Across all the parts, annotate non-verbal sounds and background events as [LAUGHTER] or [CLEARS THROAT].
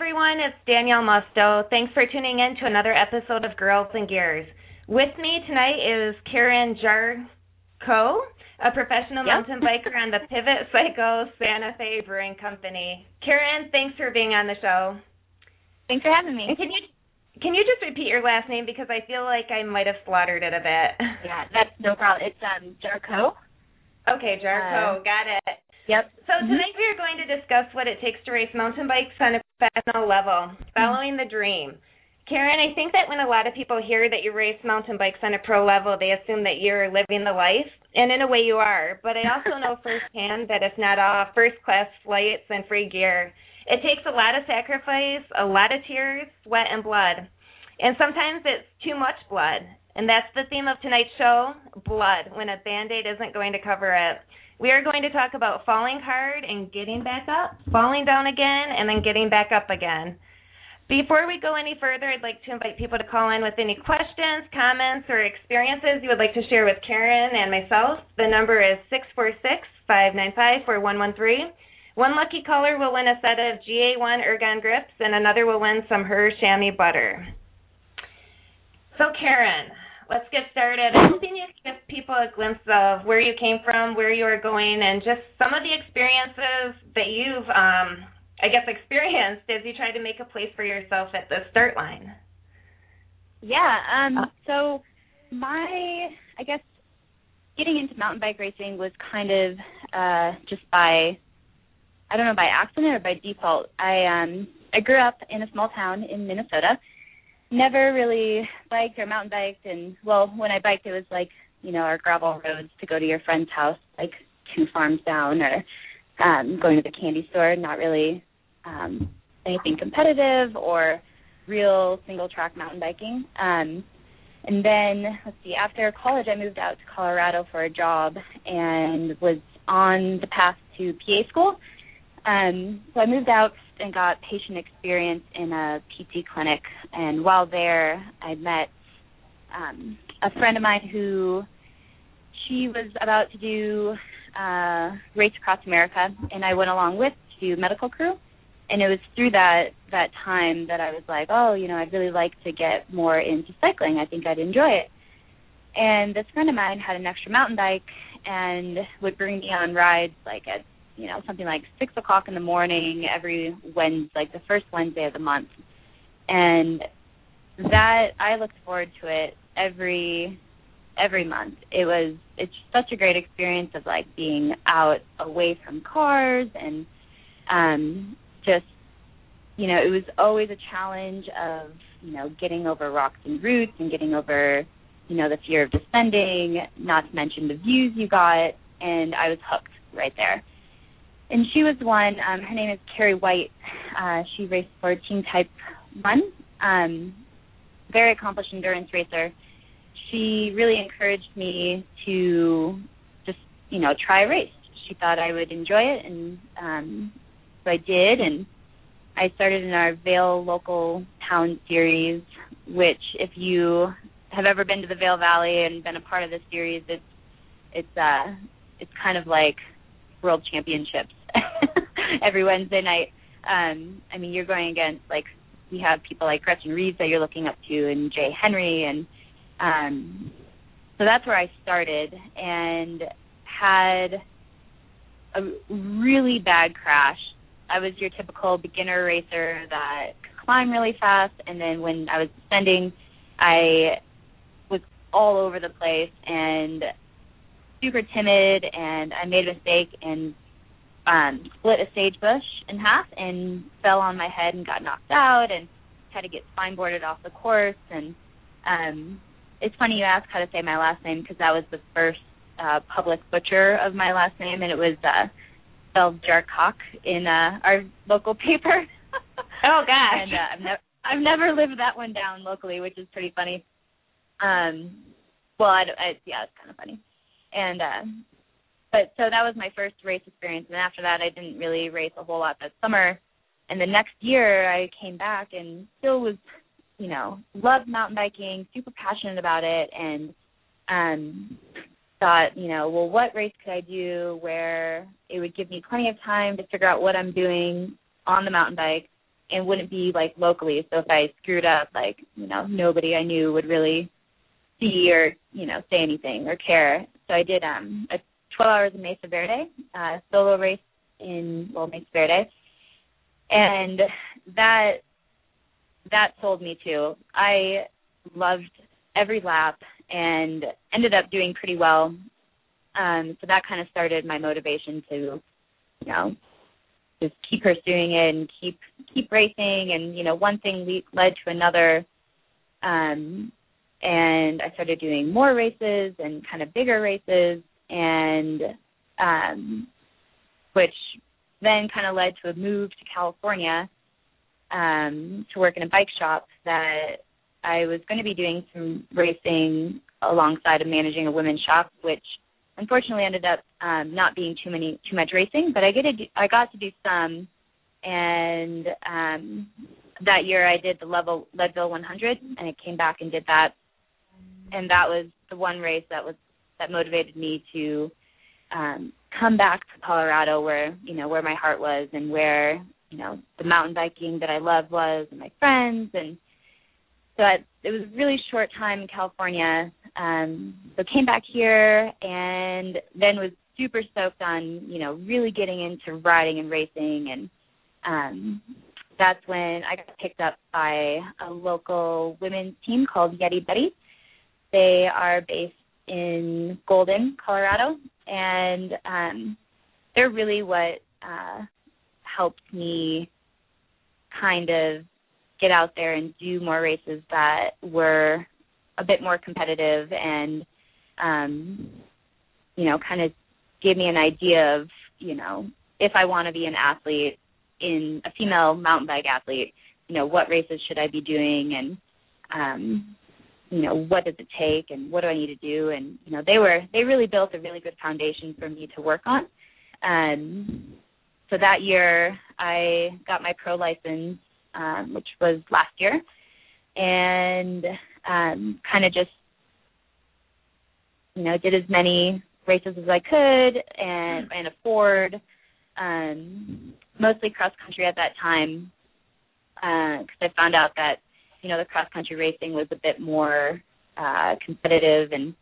everyone. It's Danielle Musto. Thanks for tuning in to another episode of Girls and Gears. With me tonight is Karen Jarchow, a professional yep. mountain biker on the [LAUGHS] Pivot Cycle Santa Fe Brewing Company. Karen, thanks for being on the show. Thanks for having me. And can you can you just repeat your last name because I feel like I might have slaughtered it a bit. Yeah, that's no problem. It's um Jarchow. Okay, Jarchow, uh, got it. Yep. So mm-hmm. tonight we are going to discuss what it takes to race mountain bikes on a professional level, following mm-hmm. the dream. Karen, I think that when a lot of people hear that you race mountain bikes on a pro level, they assume that you're living the life, and in a way you are. But I also know [LAUGHS] firsthand that it's not all first class flights and free gear. It takes a lot of sacrifice, a lot of tears, sweat, and blood. And sometimes it's too much blood. And that's the theme of tonight's show blood, when a band aid isn't going to cover it. We are going to talk about falling hard and getting back up, falling down again, and then getting back up again. Before we go any further, I'd like to invite people to call in with any questions, comments, or experiences you would like to share with Karen and myself. The number is 646 595 4113. One lucky caller will win a set of GA1 Ergon grips, and another will win some Her Chamois butter. So, Karen, let's get started. I'm hoping you can give people a glimpse of where you came from, where you are going, and just some of the experiences that you've um, I guess, experienced as you try to make a place for yourself at the start line? Yeah. Um, so my, I guess, getting into mountain bike racing was kind of uh, just by, I don't know, by accident or by default. I um, I grew up in a small town in Minnesota. Never really biked or mountain biked, and well, when I biked, it was like you know our gravel roads to go to your friend's house, like two farms down, or um, going to the candy store. Not really um, anything competitive or real single track mountain biking. Um, and then let's see, after college, I moved out to Colorado for a job and was on the path to PA school. Um, so I moved out and got patient experience in a PT clinic. And while there, I met um, a friend of mine who she was about to do uh, race across America, and I went along with to medical crew and it was through that that time that I was like, oh, you know, I'd really like to get more into cycling. I think I'd enjoy it. And this friend of mine had an extra mountain bike and would bring me on rides like at you know something like six o'clock in the morning every Wednesday, like the first Wednesday of the month. And that I looked forward to it every every month. It was it's such a great experience of like being out away from cars and um just you know it was always a challenge of you know getting over rocks and roots and getting over you know the fear of descending not to mention the views you got and i was hooked right there and she was one um her name is carrie white. Uh she raced for team type one um very accomplished endurance racer. She really encouraged me to just you know try a race. She thought i would enjoy it and um so I did, and I started in our Vail local town series, which if you have ever been to the Vail Valley and been a part of this series, it's it's uh it's kind of like world championships [LAUGHS] every Wednesday night. Um, I mean, you're going against like we have people like Gretchen Reeves that you're looking up to, and Jay Henry, and um, so that's where I started and had a really bad crash I was your typical beginner racer that could climb really fast, and then when I was descending, I was all over the place and super timid, and I made a mistake and um, split a sagebush in half and fell on my head and got knocked out and had to get spine boarded off the course. And um, it's funny you ask how to say my last name because that was the first uh, public butcher of my last name, and it was uh, spelled Jarkok in uh, our local [LAUGHS] paper. oh gosh! And uh, I've never I've never lived that one down locally, which is pretty funny. Um, well, I, I yeah, it's kind of funny. And uh, but so that was my first race experience, and after that, I didn't really race a whole lot that summer. And the next year, I came back and still was, you know, loved mountain biking, super passionate about it, and um thought, you know, well, what race could I do where it would give me plenty of time to figure out what I'm doing on the mountain bike and wouldn't be like locally. So if I screwed up, like you know, nobody I knew would really see or you know say anything or care. So I did um a 12 hours in Mesa Verde, uh, solo race in well Mesa Verde, and that that sold me too. I loved every lap and ended up doing pretty well. Um, so that kind of started my motivation to, you know, just keep pursuing it and keep keep racing. And you know, one thing led to another, um, and I started doing more races and kind of bigger races, and um, which then kind of led to a move to California um, to work in a bike shop that I was going to be doing some racing alongside of managing a women's shop, which unfortunately ended up um, not being too many too much racing. But I get do, I got to do some, and um, that year I did the level Leadville 100, and I came back and did that, and that was the one race that was that motivated me to um, come back to Colorado, where you know where my heart was and where you know the mountain biking that I loved was, and my friends and so I, it was a really short time in California. Um, so came back here and then was super stoked on you know really getting into riding and racing and um, that's when I got picked up by a local women's team called Yeti Betty. They are based in Golden, Colorado, and um, they're really what uh, helped me kind of get out there and do more races that were a bit more competitive and um you know kind of gave me an idea of you know if I want to be an athlete in a female mountain bike athlete you know what races should I be doing and um you know what does it take and what do I need to do and you know they were they really built a really good foundation for me to work on um so that year I got my pro license um, which was last year, and um, kind of just you know did as many races as I could and and afford. Um, mostly cross country at that time because uh, I found out that you know the cross country racing was a bit more uh, competitive and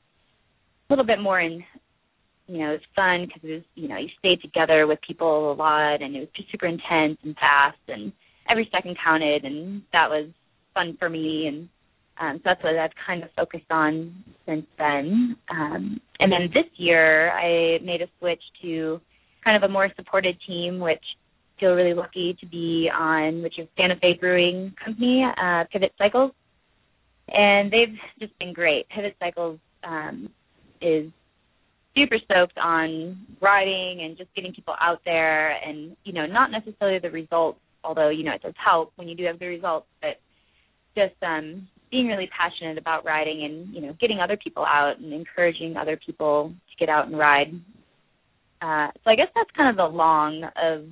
a little bit more in you know it was fun because it was you know you stayed together with people a lot and it was just super intense and fast and every second counted, and that was fun for me. And um, so that's what I've kind of focused on since then. Um, and then this year, I made a switch to kind of a more supported team, which feel really lucky to be on, which is Santa Fe Brewing Company, uh, Pivot Cycles, and they've just been great. Pivot Cycles um, is super stoked on riding and just getting people out there, and you know, not necessarily the results although you know it does help when you do have good results but just um being really passionate about riding and you know getting other people out and encouraging other people to get out and ride uh so i guess that's kind of the long of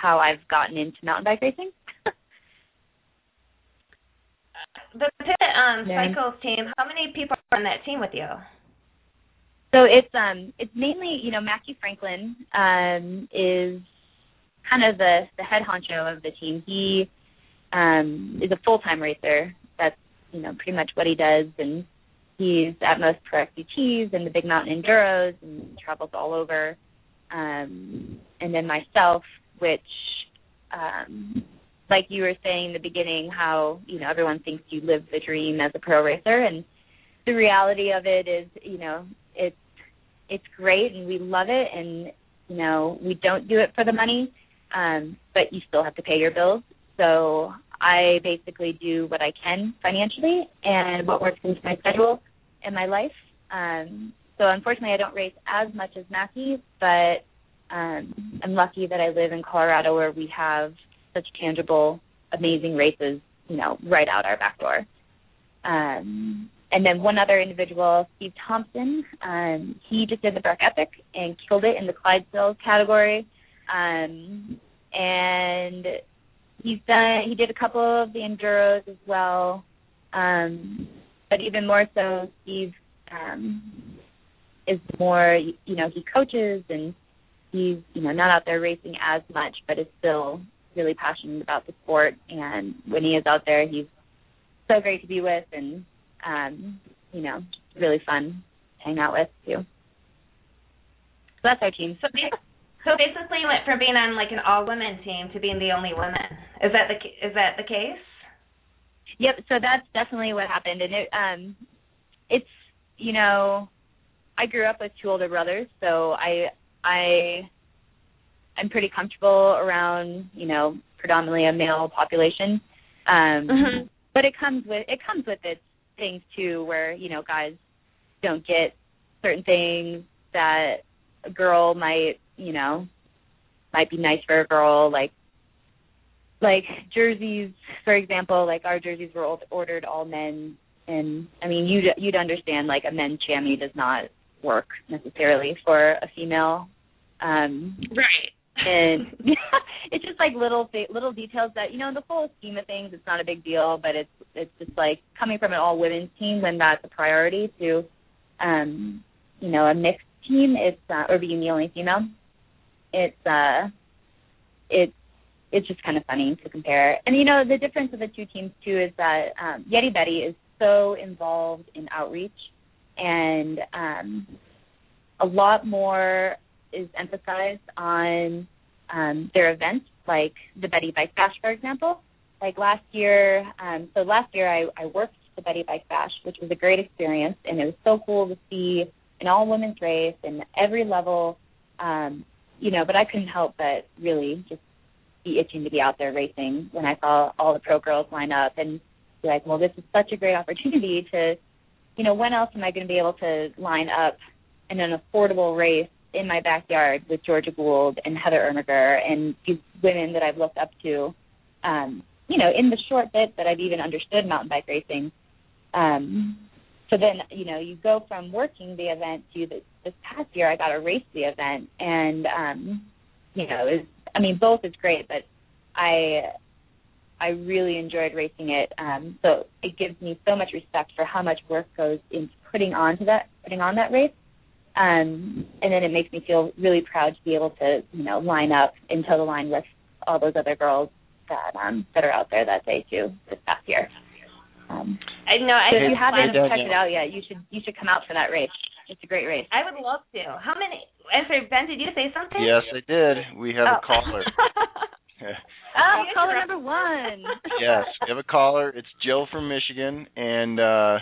how i've gotten into mountain bike racing [LAUGHS] the pit um yeah. cycles team how many people are on that team with you so it's um it's mainly you know matthew franklin um is kind of the the head honcho of the team. He um, is a full time racer. That's you know pretty much what he does, and he's at most pro XCTs and the big mountain enduros, and travels all over. Um, and then myself, which um, like you were saying in the beginning, how you know everyone thinks you live the dream as a pro racer, and the reality of it is, you know, it's it's great and we love it, and you know we don't do it for the money um, but you still have to pay your bills. So I basically do what I can financially and what works into my schedule and my life. Um, so unfortunately, I don't race as much as Macky, but um, I'm lucky that I live in Colorado where we have such tangible, amazing races, you know, right out our back door. Um, and then one other individual, Steve Thompson, um, he just did the Breck Epic and killed it in the Clydesdale category. Um, and he's done. He did a couple of the enduros as well. Um, but even more so, Steve um, is more. You know, he coaches and he's you know not out there racing as much, but is still really passionate about the sport. And when he is out there, he's so great to be with, and um, you know, really fun to hang out with too. So that's our team. So, so basically, went from being on like an all women team to being the only woman. Is that the is that the case? Yep. So that's definitely what happened, and it um, it's you know, I grew up with two older brothers, so I I I'm pretty comfortable around you know predominantly a male population. Um, mm-hmm. But it comes with it comes with its things too, where you know guys don't get certain things that a girl might you know might be nice for a girl like like jerseys for example like our jerseys were ordered all men and i mean you'd you'd understand like a men's chamois does not work necessarily for a female um right. and [LAUGHS] [LAUGHS] it's just like little little details that you know in the full scheme of things it's not a big deal but it's it's just like coming from an all women's team when that's a priority to um you know a mixed team it's uh, or being the only female it's uh it's it's just kind of funny to compare. And you know the difference of the two teams too is that um yeti betty is so involved in outreach and um a lot more is emphasized on um, their events, like the Betty Bike Bash, for example. Like last year, um, so last year I, I worked the Betty Bike Bash, which was a great experience, and it was so cool to see an all women's race and every level, um, you know. But I couldn't help but really just be itching to be out there racing when I saw all the pro girls line up and be like, well, this is such a great opportunity to, you know, when else am I going to be able to line up in an affordable race in my backyard with Georgia Gould and Heather Irmiger and these women that I've looked up to, um, you know, in the short bit that I've even understood mountain bike racing. Um, so then, you know, you go from working the event to the, this past year, I got to race the event, and um, you know, is I mean, both is great, but I I really enjoyed racing it. Um, so it gives me so much respect for how much work goes into putting on to that putting on that race. Um, and then it makes me feel really proud to be able to, you know, line up and toe the line with all those other girls that um, that are out there that day too this past year. Um, I know. So if you haven't checked it out yet, you should you should come out for that race. It's a great race. I would love to. How many? And so Ben, did you say something? Yes, I did. We have oh. a caller. [LAUGHS] [LAUGHS] oh, caller number one. [LAUGHS] yes, we have a caller. It's Jill from Michigan, and uh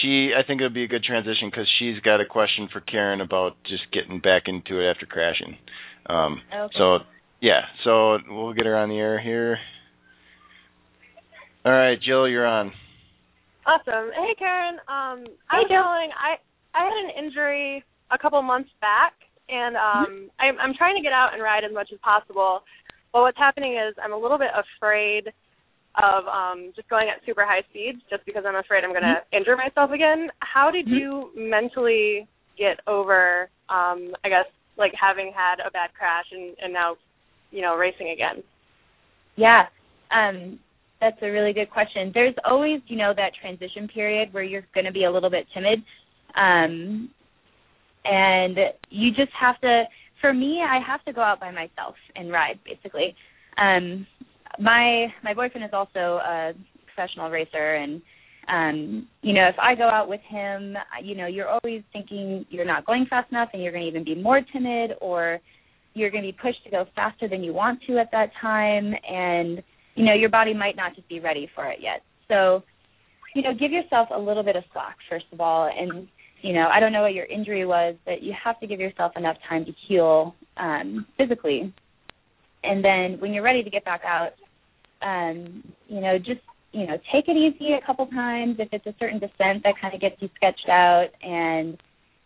she I think it would be a good transition because she's got a question for Karen about just getting back into it after crashing. Um, okay. So yeah, so we'll get her on the air here. All right, Jill, you're on. Awesome. Hey, Karen. Um, hey, I was calling. I I had an injury a couple months back, and um, mm-hmm. I'm I'm trying to get out and ride as much as possible. But what's happening is I'm a little bit afraid of um just going at super high speeds just because I'm afraid I'm going to mm-hmm. injure myself again. How did mm-hmm. you mentally get over um I guess like having had a bad crash and and now you know racing again? Yeah. Um that's a really good question. There's always, you know, that transition period where you're going to be a little bit timid. Um and you just have to for me, I have to go out by myself and ride basically. Um my my boyfriend is also a professional racer and um you know if i go out with him you know you're always thinking you're not going fast enough and you're going to even be more timid or you're going to be pushed to go faster than you want to at that time and you know your body might not just be ready for it yet so you know give yourself a little bit of slack first of all and you know i don't know what your injury was but you have to give yourself enough time to heal um physically and then when you're ready to get back out um, you know, just you know, take it easy a couple times if it's a certain descent that kind of gets you sketched out, and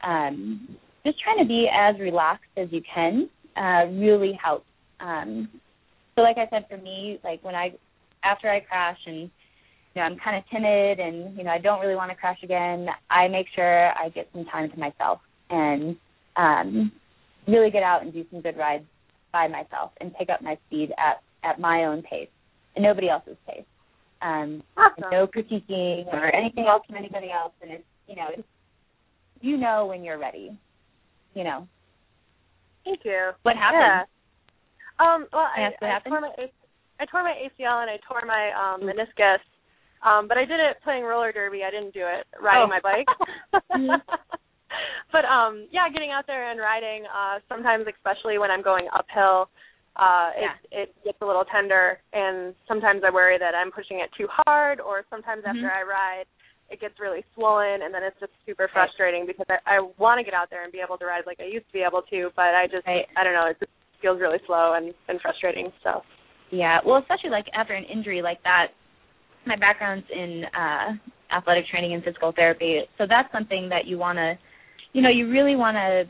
um, just trying to be as relaxed as you can uh, really helps. Um, so, like I said, for me, like when I after I crash and you know I'm kind of timid and you know I don't really want to crash again, I make sure I get some time to myself and um, really get out and do some good rides by myself and pick up my speed at at my own pace and nobody else's pace. Um, awesome. No critiquing or anything else from anybody else, and it's you know, it's, you know when you're ready. You know. Thank you. What happened? Yeah. Um. Well, I, I, I tore my I tore my ACL and I tore my um meniscus. Um, but I did it playing roller derby. I didn't do it riding Oh. my bike. Mhm. [LAUGHS] but um yeah, getting out there and riding, uh sometimes especially when I'm going uphill, uh it it gets a little tender and sometimes I worry that I'm pushing it too hard or sometimes Mhm. after I ride it gets really swollen and then it's just super frustrating because I, I want to get out there and be able to ride like I used to be able to, but I just Right. I don't know, it just feels really slow and, and frustrating. So Yeah, well, especially like after an injury like that. My background's in uh athletic training and physical therapy, so that's something that you want to, you know, you really want to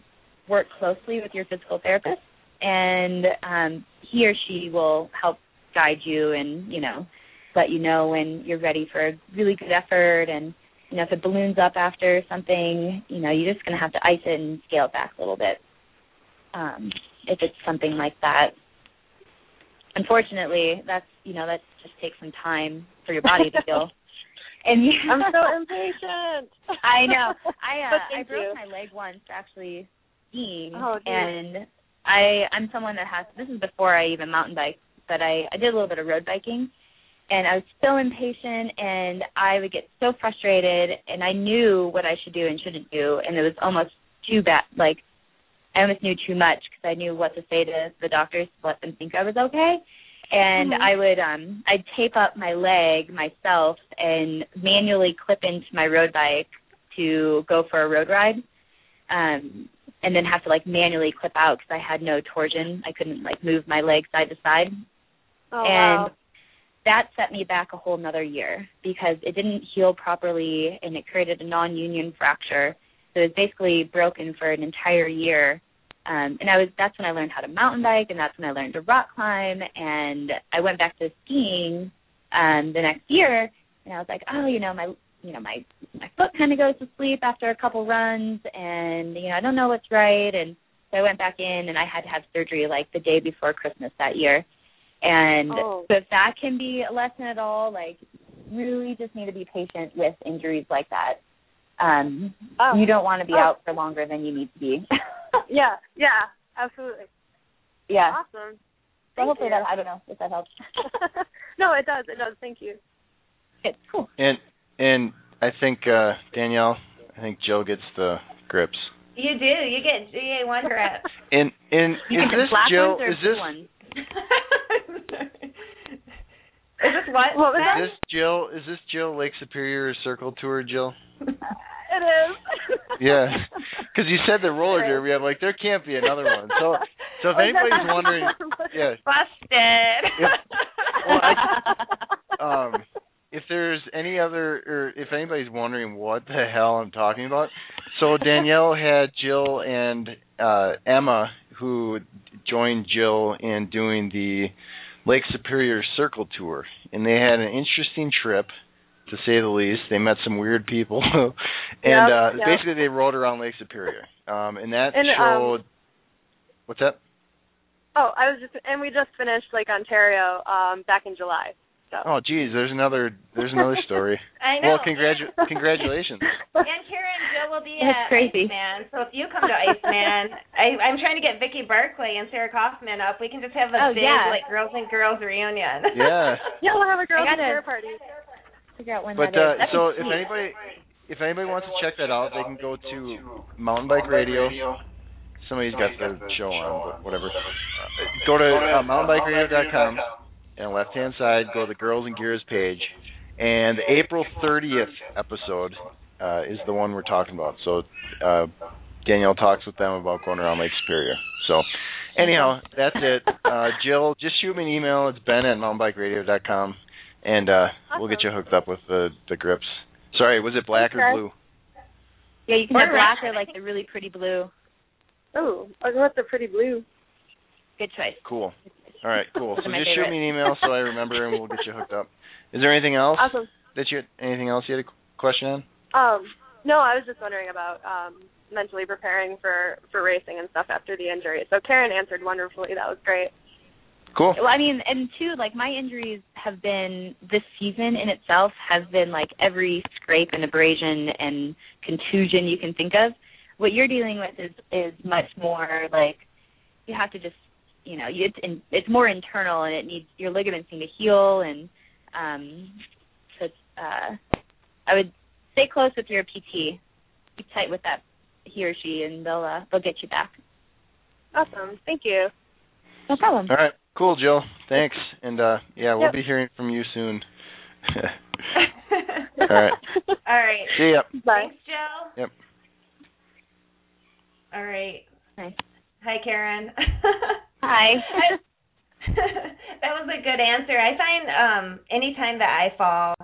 work closely with your physical therapist, and um he or she will help guide you and you know let you know when you're ready for a really good effort and you know if it balloons up after something you know you're just going to have to ice it and scale it back a little bit um if it's something like that. Unfortunately that's you know that just takes some time for your body to heal [LAUGHS] and you, I'm so impatient. [LAUGHS] I know. I [LAUGHS] uh, I broke you. my leg once actually skiing, Oh, and I I'm someone that has. This is before I even mountain bike, but I I did a little bit of road biking, and I was so impatient, and I would get so frustrated, and I knew what I should do and shouldn't do, and it was almost too bad. Like I almost knew too much because I knew what to say to the doctors to let them think I was okay. And Mhm. I would um I'd tape up my leg myself and manually clip into my road bike to go for a road ride. Um and then have to like manually clip out because I had no torsion. I couldn't like move my leg side to side Oh and wow. that set me back a whole another year because it didn't heal properly and it created a non-union fracture. So it was basically broken for an entire year. Um, and I was that's when I learned how to mountain bike and that's when I learned to rock climb and I went back to skiing um the next year and I was like, oh, you know, my you know, my my foot kind of goes to sleep after a couple runs and you know, I don't know what's right and so I went back in and I had to have surgery like the day before Christmas that year. And Oh. so if that can be a lesson at all, like really just need to be patient with injuries like that. Um Oh. you don't want to be Oh. out for longer than you need to be. [LAUGHS] [LAUGHS] Yeah, yeah, absolutely. yeah. Awesome. So Thank hopefully you. that I don't know if that helps. [LAUGHS] [LAUGHS] no, it does. It does. Thank you. It's cool. And and I think uh Danielle, I think Jill gets the grips. You do. You get GA1 grip. And and You is this the Jill? Is this ones? Is this what? What was Ben? is this Jill? Is this Jill Lake Superior Circle Tour, Jill? It is. Yeah, because you said the roller derby. I'm like, there can't be another one. So [LAUGHS] so if anybody's wondering, [LAUGHS] yeah, Busted. Well, I- [LAUGHS] um, if there's any other, or if anybody's wondering what the hell I'm talking about, so Danielle had Jill and uh, Emma, who joined Jill in doing the Lake Superior Circle Tour, and they had an interesting trip, to say the least. They met some weird people, [LAUGHS] and Yep, uh, yep. basically they rode around Lake Superior, um, and that And, um, showed. what's that? oh, I was just, and we just finished Lake Ontario um back in July. So. Oh, geez, there's another there's another story. [LAUGHS] I know. Well, congratu- congratulations. [LAUGHS] And Karen Jill will be That's at crazy. Iceman. So if you come to Iceman, [LAUGHS] I, I'm trying to get Vicky Barclay and Sarah Kaufman up. We can just have a Oh, big yeah. like girls and girls reunion. Yeah. Yeah, we'll have a girls' I gotta- party. Figure out when But that is. uh, That'd so be if sweet. anybody if anybody wants to check that out, they can go to Mountain Bike Radio. Somebody's got the show on, but whatever. Uh, go to uh, mountainbikeradio.com and left hand side go to the Girls and Gears page, and the April 30th episode uh, is the one we're talking about. So uh, Danielle talks with them about going around Lake Superior. So anyhow, that's it. Uh, Jill, just shoot me an email. It's ben at mountainbikeradio.com, and uh, we'll get you hooked up with the the grips. Sorry, was it black or blue? Yeah, you can Or have black or like the really pretty blue. Oh, I want the pretty blue. Good choice. Cool. All right, cool. So are my just shoot me an email so I remember, and we'll get you hooked up. Is there anything else Awesome. that you anything else you had a question on? Um, no, I was just wondering about um mentally preparing for for racing and stuff after the injury. So Karen answered wonderfully. That was great. Cool. Well, I mean, and two, like my injuries have been this season in itself has been like every scrape and abrasion and contusion you can think of. What you're dealing with is is much more like you have to just you know it's in, it's more internal and it needs your ligaments need to heal and um so uh I would stay close with your PT keep tight with that he or she and they'll uh, they'll get you back awesome thank you no problem all right cool Jill thanks and uh yeah we'll Yep. be hearing from you soon [LAUGHS] all right All right. see ya bye Thanks, Jill. Yep. All right. Hi. Hi, Karen. [LAUGHS] Hi. [LAUGHS] that was a good answer. I find um anytime that I fall,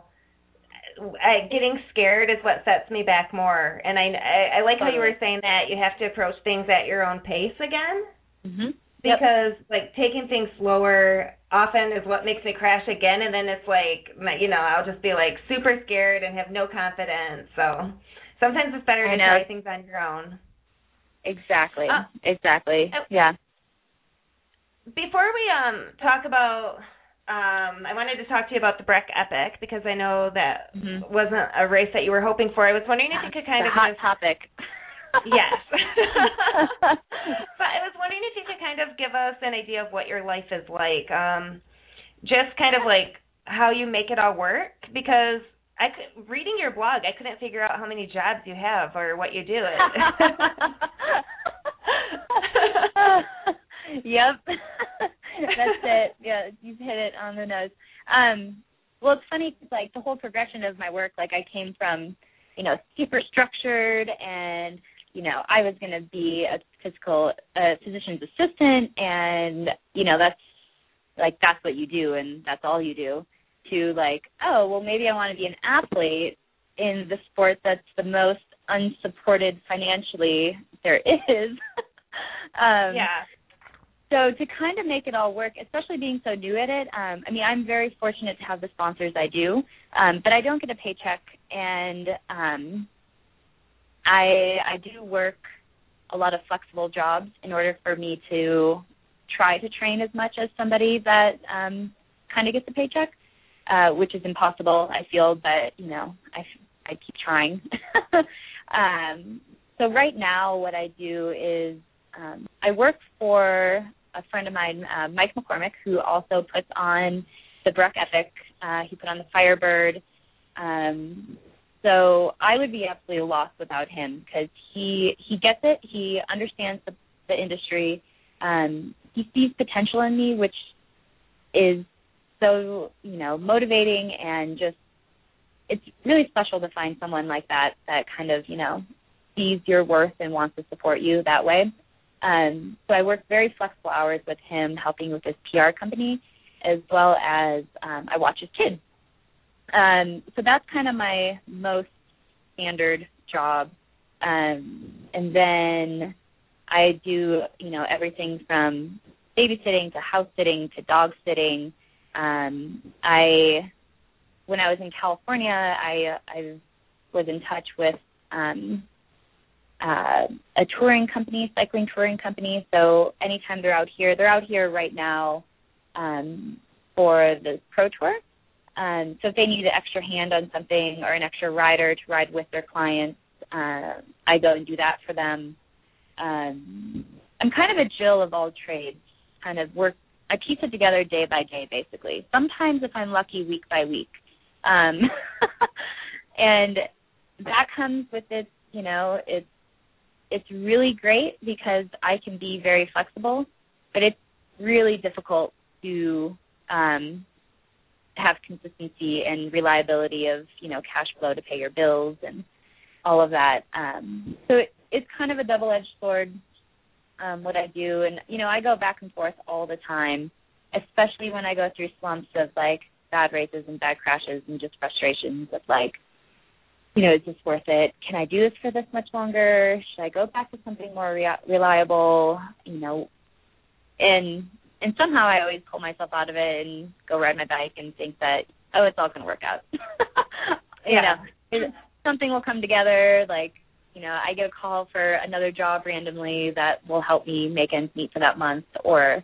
I, getting scared is what sets me back more. And I, I I like how you were saying that you have to approach things at your own pace again mhm Yep. because like taking things slower often is what makes me crash again and then it's like my, you know I'll just be like super scared and have no confidence. So sometimes it's better I to know. try things on your own. exactly Uh, exactly uh, yeah Before we um talk about um I wanted to talk to you about the Breck Epic because I know that Mhm. wasn't a race that you were hoping for. I was wondering if you could kind of hot just- topic [LAUGHS] Yes. [LAUGHS] [LAUGHS] but I was wondering if you could kind of give us an idea of what your life is like. Um just kind of like how you make it all work because I could reading your blog, I couldn't figure out how many jobs you have or what you do. Yep. [LAUGHS] That's [LAUGHS] it. Yeah, you've hit it on the nose. Um well it's funny 'cause, like the whole progression of my work like I came from, you know, super structured and you know, I was going to be a physical a physician's assistant and you know, that's like that's what you do and that's all you do to like, oh, well maybe I want to be an athlete in the sport that's the most unsupported financially there [LAUGHS] is. um yeah. So to kind of make it all work, especially being so new at it, um, I mean, I'm very fortunate to have the sponsors I do, um, but I don't get a paycheck, and um, I I do work a lot of flexible jobs in order for me to try to train as much as somebody that um, kind of gets a paycheck, uh, which is impossible. I feel, but you know, I I keep trying. [LAUGHS] um, so right now, what I do is um, I work for a friend of mine, uh, Mike McCormack, who also puts on the Breck Epic. Uh, he put on the Firebird. Um, so I would be absolutely lost without him because he he gets it. He understands the, the industry. Um, he sees potential in me, which is so you know motivating and just it's really special to find someone like that that kind of you know sees your worth and wants to support you that way. Um, so I work very flexible hours with him, helping with his PR company, as well as um, I watch his kids. Um, so that's kind of my most standard job. Um, and then I do, you know, everything from babysitting to house sitting to dog sitting. Um, I, when I was in California, I I was in touch with um, uh, a touring company, cycling touring company. So anytime they're out here, they're out here right now um, for the pro tour. Um, so if they need an extra hand on something or an extra rider to ride with their clients, uh, I go and do that for them. Um, I'm kind of a Jill of all trades. Kind of work. I piece it together day by day, basically. Sometimes, if I'm lucky, week by week. Um, [LAUGHS] and that comes with its, you know, it's it's really great because I can be very flexible, but it's really difficult to um, have consistency and reliability of you know cash flow to pay your bills and all of that. Um, so it, it's kind of a double-edged sword. Um, what I do, and you know, I go back and forth all the time, especially when I go through slumps of like bad races and bad crashes and just frustrations of like, you know, is this worth it? Can I do this for this much longer? Should I go back to something more rea- reliable? You know, and and somehow I always pull myself out of it and go ride my bike and think that oh, it's all going to work out. [LAUGHS] you Yeah. know, something will come together. Like you know, I get a call for another job randomly that will help me make ends meet for that month, or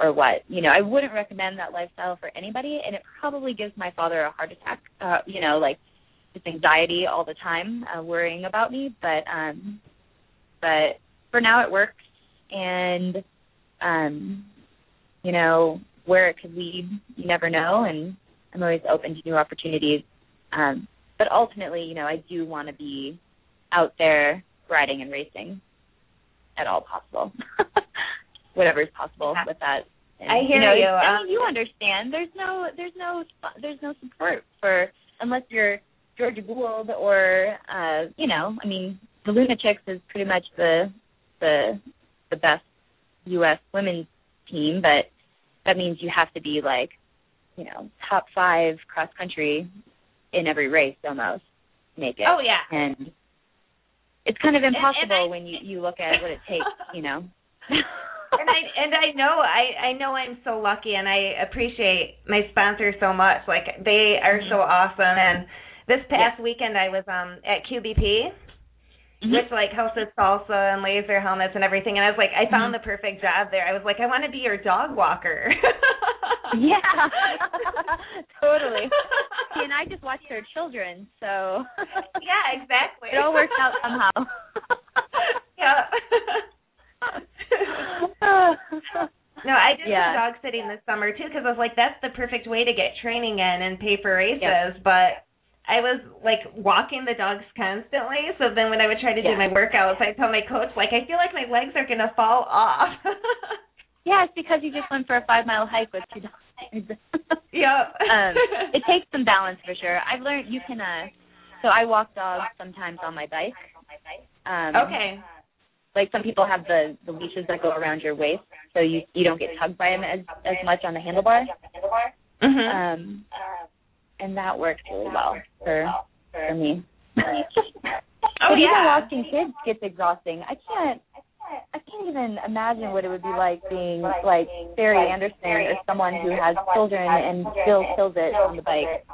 or what. You know, I wouldn't recommend that lifestyle for anybody, and it probably gives my father a heart attack. Uh, you know, like just anxiety all the time, uh, worrying about me. But um, but for now it works, and um, you know, where it could lead, you never know, and I'm always open to new opportunities. Um, but ultimately, you know, I do want to be out there riding and racing at all possible, [LAUGHS] whatever is possible with that. And, I hear you. Know, you. I Um, mean, you understand. There's no, there's no, there's no support for unless you're Georgia Gould or, uh, you know, I mean, the Luna Chix is pretty much the, the, the best U.S. women's team, but that means you have to be like, you know, top five cross country in every race almost make it. oh yeah. And it's kind of and impossible I- when you you look at what it takes, you know. [LAUGHS] and I and I know I I know I'm so lucky and I appreciate my sponsors so much. Like they are so awesome and this past weekend I was um at QBP Mhm. which like hosted salsa and Lazer helmets and everything and I was like I found Mhm. the perfect job there. I was like I want to be your dog walker. [LAUGHS] yeah. [LAUGHS] totally. See, and I just watch their children, so yeah, exactly. [LAUGHS] it all works out somehow. yeah. No, I did Yeah. some dog sitting this summer too because I was like, that's the perfect way to get training in and pay for races. Yep. But I was like walking the dogs constantly, so then when I would try to do my workouts, I tell my coach like, I feel like my legs are gonna fall off. [LAUGHS] yeah, it's because you just went for a five mile hike with two dogs. [LAUGHS] yeah. um, it [LAUGHS] takes some balance for sure. I've learned you can. uh So I walk dogs sometimes on my bike. Um, okay. Like some people have the the leashes that go around your waist, so you you don't get tugged by them as as much on the handlebar. Mhm. Um, and that works really well for for me. [LAUGHS] oh but even watching kids gets exhausting. I can't. I can't even imagine what it would be like being like Barry Anderson or someone who has children and still kills it on the bike.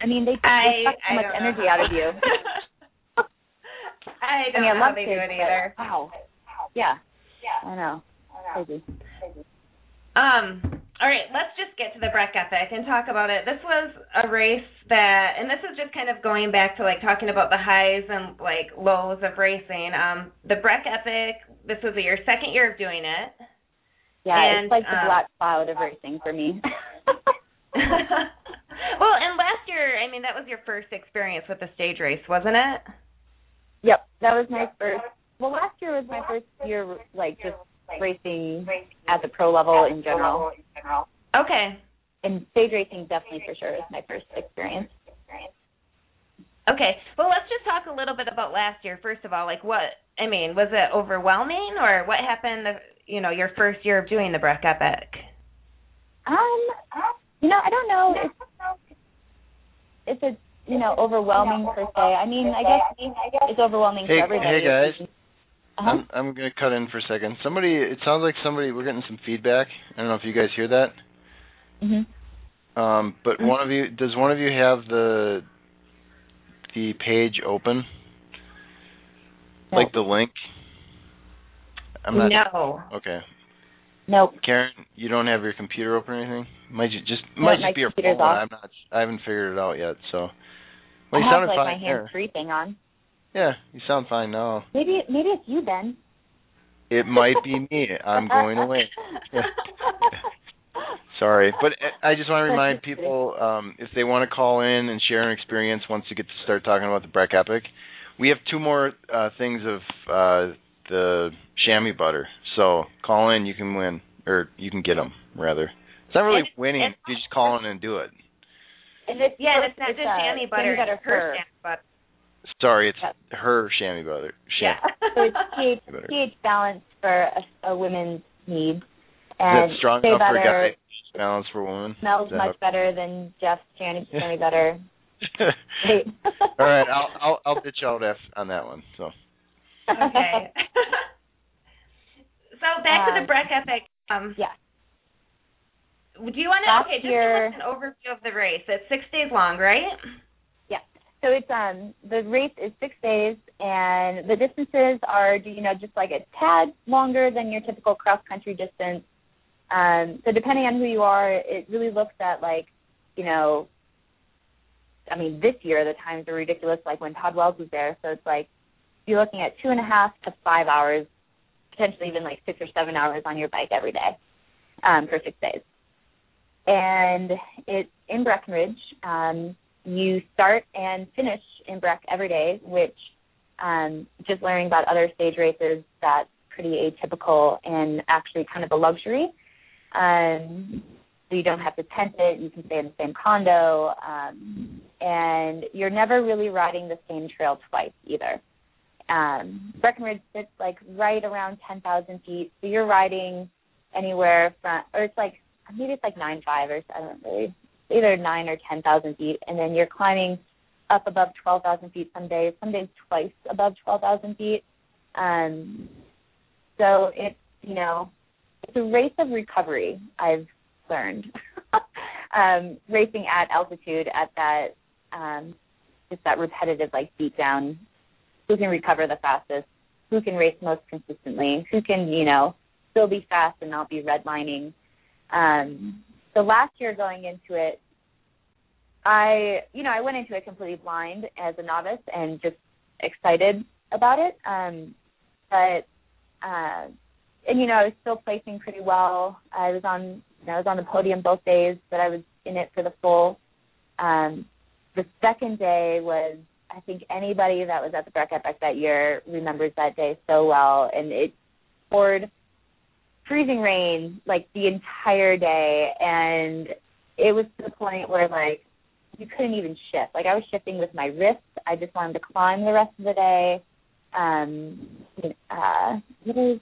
I mean, they, they suck so much don't know energy out of you. [LAUGHS] I I don't mean, I know love how they kids, do it but either. wow. Yeah. I know. Crazy. Um, all right, let's just get to the Breck Epic and talk about it. This was a race that, and this is just kind of going back to like talking about the highs and like lows of racing. Um, the Breck Epic, this was your second year of doing it. Yeah, And, it's like the um, black cloud of racing for me. [LAUGHS] [LAUGHS] well, and last year, I mean, that was your first experience with the stage race, wasn't it? Yep, that was my first. Well, last year was my first year, like just racing at the pro level in general. Okay. And stage racing definitely for sure is my first experience. Okay. Well, let's just talk a little bit about last year. First of all, like what I mean, was it overwhelming or what happened? The, you know, your first year of doing the Breck Epic. Um, you know, I don't know if if it's you know overwhelming per se. I mean, I guess it's overwhelming Hey- for everybody. hey, guys. Uh-huh. I'm I'm gonna cut in for a second. Somebody, it sounds like somebody. We're getting some feedback. I don't know if you guys hear that. hmm Um, but one of you, does one of you have the the page open, like the link? I'm not. no. Okay, Nope. Karen, you don't have your computer open or anything? Might ju- just No, might just be your phone. off. I'm not. I haven't figured it out yet. So. Well, you I have like fine my hands free thing on. Yeah, you sound fine now. Maybe maybe it's you, Ben. It might be me. I'm going away. [LAUGHS] Sorry, but I just want to remind people um, if they want to call in and share an experience once you get to start talking about the Breck Epic, we have two more uh, things of uh, the chamois butter. So call in, you can win, or you can get them rather. It's not really And- winning; and- you just call in and do it. And it's Yeah, and it's not just chamois butter, chamois butter it's her fur. chamois butter. Sorry, it's Yep. her chamois butter. Yeah. [LAUGHS] So it's pH, Butter. pH balance for a, a needs. need. Is And that strong shea enough for a guy? Balance for a woman. smells Is that much better than Jeff's chamois [LAUGHS] chamois butter. [LAUGHS] All right, I'll I'll I'll bitch out F on that one. So okay. so back to the Um, Breck Epic. Um, yeah. Do you want to? Okay, just year- give us an overview of the race. It's six days long, right? So it's um the race is six days and the distances are you know just like a tad longer than your typical cross country distance. Um so depending on who you are, it really looks at like, you know I mean this year the times are ridiculous like when Todd Wells was there. So it's like you're looking at two and a half to five hours potentially even like six or seven hours on your bike every day um, for six days. And it's in Breckenridge. Um, you start and finish in Breck every day, which um, just learning about other stage races, that's pretty atypical and actually kind of a luxury. Um, so you don't have to tent it. You can stay in the same condo, um, and you're never really riding the same trail twice either. Um, Breckenridge sits like right around 10,000 feet, so you're riding anywhere from, or it's like maybe it's like nine five or I don't really, either nine or 10,000 feet, and then you're climbing up above 12,000 feet some days, some days twice above 12,000 feet. Um, so it's you know it's a race of recovery. I've learned [LAUGHS] um, racing at altitude at that um, just that repetitive like beat down. Who can recover the fastest? Who can race most consistently? Who can you know still be fast and not be redlining? Um, so last year going into it, I you know I went into it completely blind as a novice and just excited about it. Um, but uh, and you know I was still placing pretty well. I was on you know, I was on the podium both days, but I was in it for the full. Um, the second day was I think anybody that was at the Breck Epic that year remembers that day so well, and it poured freezing rain like the entire day, and it was to the point where like you couldn't even shift. Like I was shifting with my wrists. I just wanted to climb the rest of the day. Um, uh, what is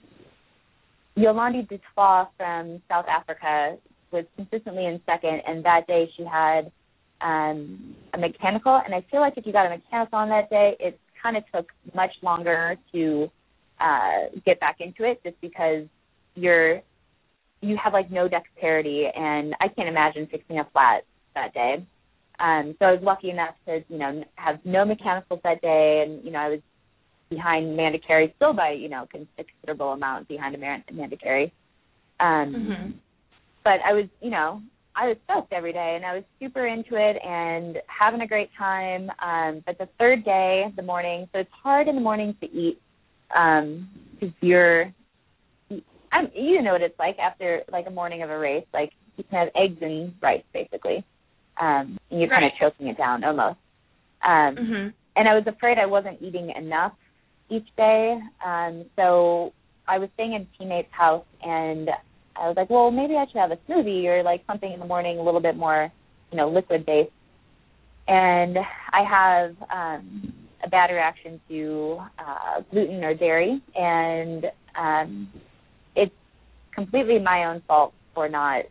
Yolandi Dutoit from South Africa was consistently in second, and that day she had um, a mechanical. And I feel like if you got a mechanical on that day, it kind of took much longer to uh, get back into it, just because you're you have like no dexterity, and I can't imagine fixing a flat that day. Um, so I was lucky enough to you know have no mechanicals that day, and you know I was behind Amanda Carey, still by you know a considerable amount behind Amanda Carey. Um, mm-hmm. But I was, you know, I was stoked every day, and I was super into it and having a great time. Um, but the third day, the morning, so it's hard in the morning to eat because um, you're, I'm, you know what it's like after like a morning of a race. Like you can have eggs and rice basically, um, and you're right. kind of choking it down almost. Um, mm-hmm. And I was afraid I wasn't eating enough each day. Um, so I was staying in a teammate's house, and I was like, well, maybe I should have a smoothie or like something in the morning, a little bit more, you know, liquid based. And I have um, a bad reaction to uh, gluten or dairy, and um, it's completely my own fault for not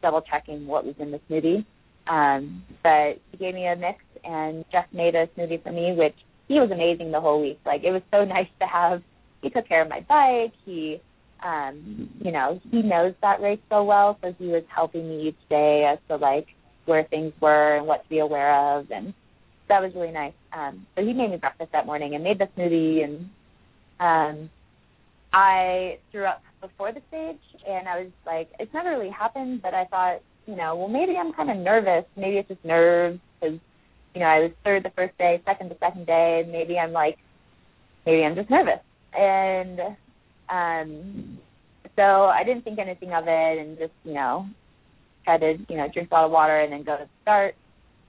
double checking what was in the smoothie. Um, but he gave me a mix, and Jeff made a smoothie for me, which he was amazing the whole week. Like it was so [LAUGHS] nice to have. He took care of my bike. He, um, you know, he knows that race so well, so he was helping me each day as to like where things were and what to be aware of, and that was really nice. Um, so he made me breakfast that morning and made the smoothie, and um, I threw up before the stage, and I was like, it's never really happened, but I thought, you know, well maybe I'm kind of nervous. Maybe it's just nerves because you know, I was third the first day, second the second day, maybe I'm like, maybe I'm just nervous. And um, so I didn't think anything of it and just, you know, tried to, you know, drink a lot of water and then go to start.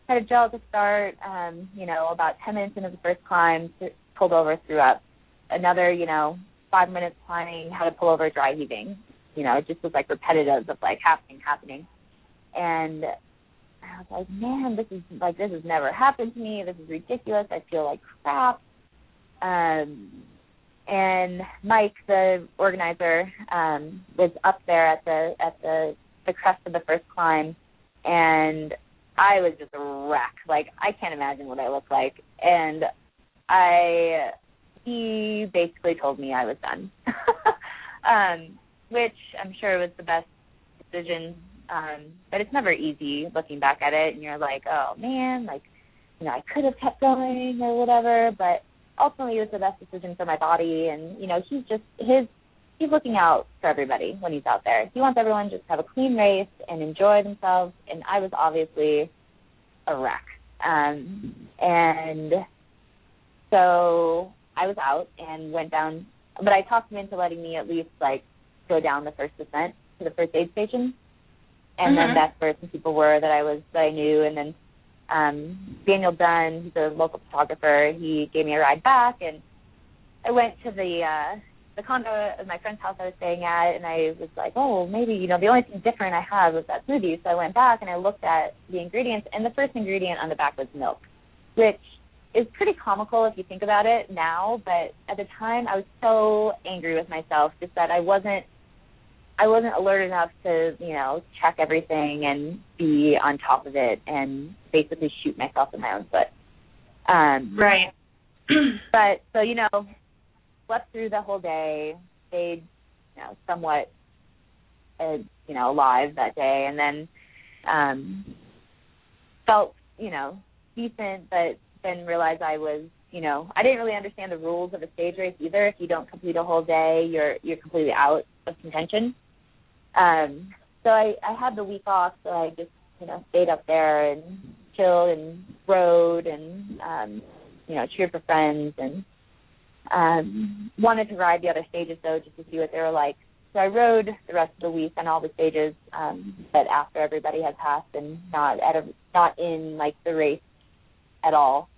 Had a gel to start, um, you know, about 10 minutes into the first climb, pulled over, threw up. Another, you know, five minutes climbing, had to pull over, dry heaving. You know, it just was like repetitive of like happening, happening. And I was like, man, this is like this has never happened to me. This is ridiculous. I feel like crap. Um, and Mike, the organizer, um, was up there at the at the the crest of the first climb, and I was just a wreck. Like I can't imagine what I look like, and I he basically told me I was done, [LAUGHS] um, which I'm sure was the best decision um, but it's never easy looking back at it, and you're like, oh man, like, you know, I could have kept going or whatever, but ultimately it was the best decision for my body. And you know, he's just his he's looking out for everybody when he's out there. He wants everyone just to have a clean race and enjoy themselves. And I was obviously a wreck. Um, and so I was out and went down but I talked him into letting me at least like go down the first descent to the first aid station, and Mhm. then that's where some people were that I was that I knew, and then um Daniel Dunn, he's a local photographer, he gave me a ride back, and I went to the uh the condo of my friend's house I was staying at, and I was like, oh, maybe you know the only thing different I had was that smoothie. So I went back and I looked at the ingredients, and the first ingredient on the back was milk, which is pretty comical if you think about it now. But at the time, I was so angry with myself just that I wasn't I wasn't alert enough to you know check everything and be on top of it and basically shoot myself in my own foot. Um, Right. [CLEARS THROAT] but so you know slept through the whole day stayed you know somewhat uh, you know alive that day and then um felt you know decent but then realized i was you know i didn't really understand the rules of a stage race either if you don't complete a whole day you're you're completely out of contention um so i i had the week off so i just you know stayed up there and chilled and rode and um you know cheered for friends and um wanted to ride the other stages though just to see what they were like. So i rode the rest of the week on all the stages um but after everybody had passed and not at a not in like the race at all.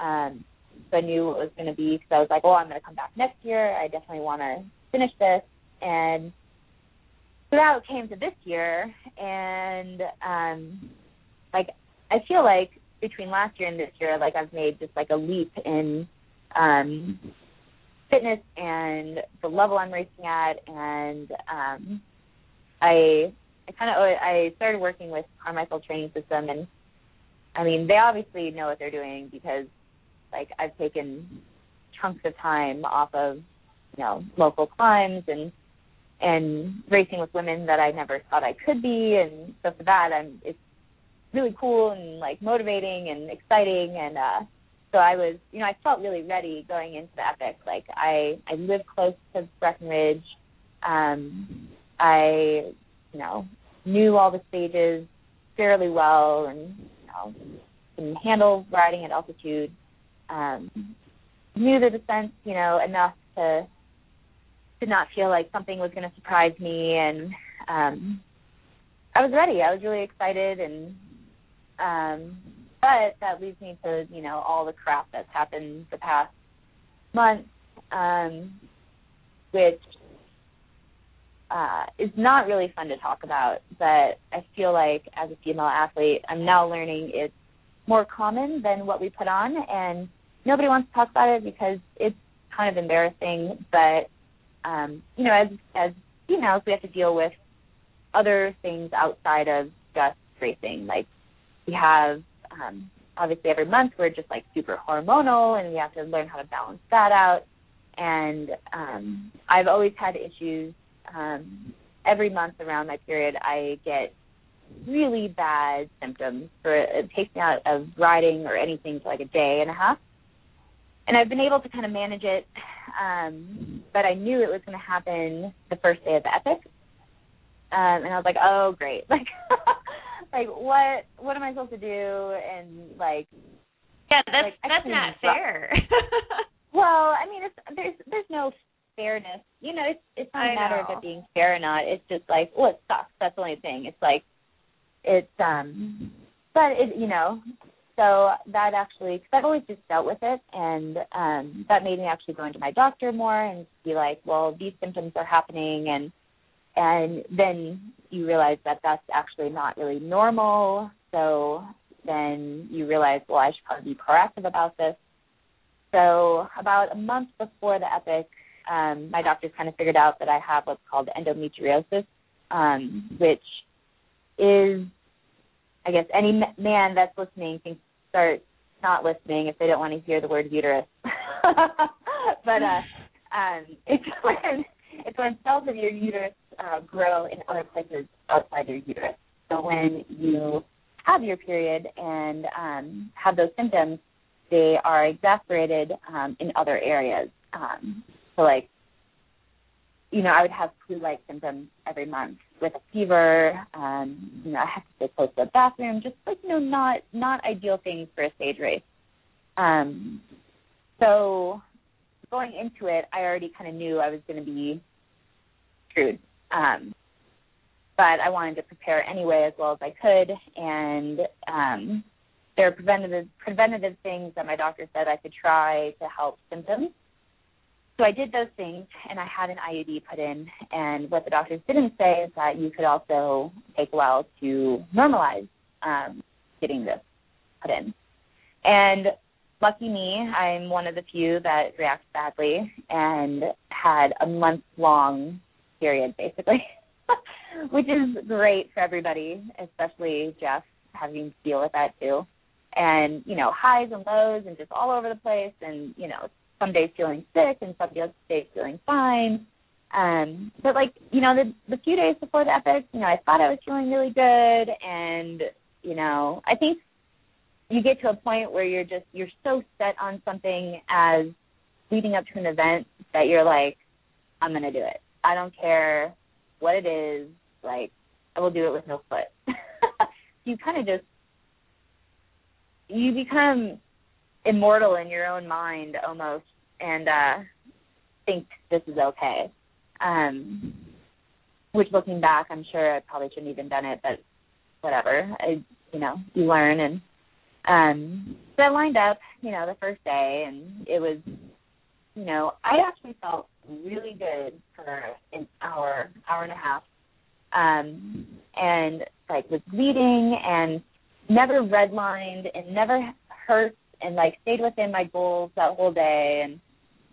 Um so i knew what was going to be because i was like oh i'm going to come back next year. I definitely want to finish this. And so now it came to this year and um like i feel like between last year and this year like i've made just like a leap in um fitness and the level I'm racing at and um I I kind of I started working with Carmichael Training System and I mean they obviously know what they're doing because like I've taken chunks of time off of you know local climbs and and racing with women that I never thought I could be and so for that I'm it's really cool and like motivating and exciting and uh so I was, you know, I felt really ready going into the epic. Like I, I live close to Breckenridge. Um, I, you know, knew all the stages fairly well, and you know, can handle riding at altitude. Um, knew the descent, you know, enough to to not feel like something was going to surprise me, and um, I was ready. I was really excited, and um, but that leads me to you know all the crap that's happened the past month, um, which uh, is not really fun to talk about. But I feel like as a female athlete, I'm now learning it's more common than what we put on, and nobody wants to talk about it because it's kind of embarrassing. But um, you know, as as females, we have to deal with other things outside of just racing. Like we have um, obviously every month we're just like super hormonal and we have to learn how to balance that out and um I've always had issues um every month around my period I get really bad symptoms for it takes me out of riding or anything for like a day and a half and I've been able to kind of manage it um but I knew it was going to happen the first day of the epic. Um and I was like oh great. [LAUGHS] Like like what what am I supposed to do? And like yeah that's like, that's not fair. [LAUGHS] Well I mean it's there's there's no fairness. You know it's it's not I a matter know. of it being fair or not. It's just like well it sucks. That's the only thing. It's like it's um but it you know so that actually because I've always just dealt with it and um that made me actually go into my doctor more and be like well these symptoms are happening and and then you realize that that's actually not really normal. So then you realize, well, I should probably be proactive about this. So about a month before the epic, um, my doctors kind of figured out that I have what's called endometriosis, um, which is, I guess, any man that's listening can start not listening if they don't want to hear the word uterus. [LAUGHS] but uh, um, it's [LAUGHS] when it's when cells of your uterus uh, grow in other places outside your uterus. So when you have your period and um, have those symptoms, they are exacerbated um, in other areas. Um, so like, you know, I would have flu-like symptoms every month with a fever. Um, you know, I have to stay close to the bathroom. Just like you know, not not ideal things for a stage race. Um, so going into it, I already kind of knew I was going to be screwed. Um, but I wanted to prepare anyway as well as I could, and um, there are preventative preventative things that my doctor said I could try to help symptoms. So I did those things, and I had an IUD put in. And what the doctors didn't say is that you could also take a while to normalize um, getting this put in. And lucky me, I'm one of the few that reacts badly and had a month long period basically, [LAUGHS] which is great for everybody, especially Jeff having to deal with that too. And, you know, highs and lows and just all over the place and, you know, some days feeling sick and some days feeling fine. Um, but like, you know, the the few days before the epic, you know, I thought I was feeling really good and, you know, I think you get to a point where you're just you're so set on something as leading up to an event that you're like, I'm gonna do it. I don't care what it is, like I will do it with no foot. [LAUGHS] you kind of just you become immortal in your own mind almost and uh think this is okay. Um which looking back I'm sure I probably shouldn't even done it, but whatever. I you know, you learn and um so I lined up, you know, the first day and it was you know, I actually felt really good for an hour, hour and a half. Um and like was bleeding and never redlined and never hurt and like stayed within my goals that whole day and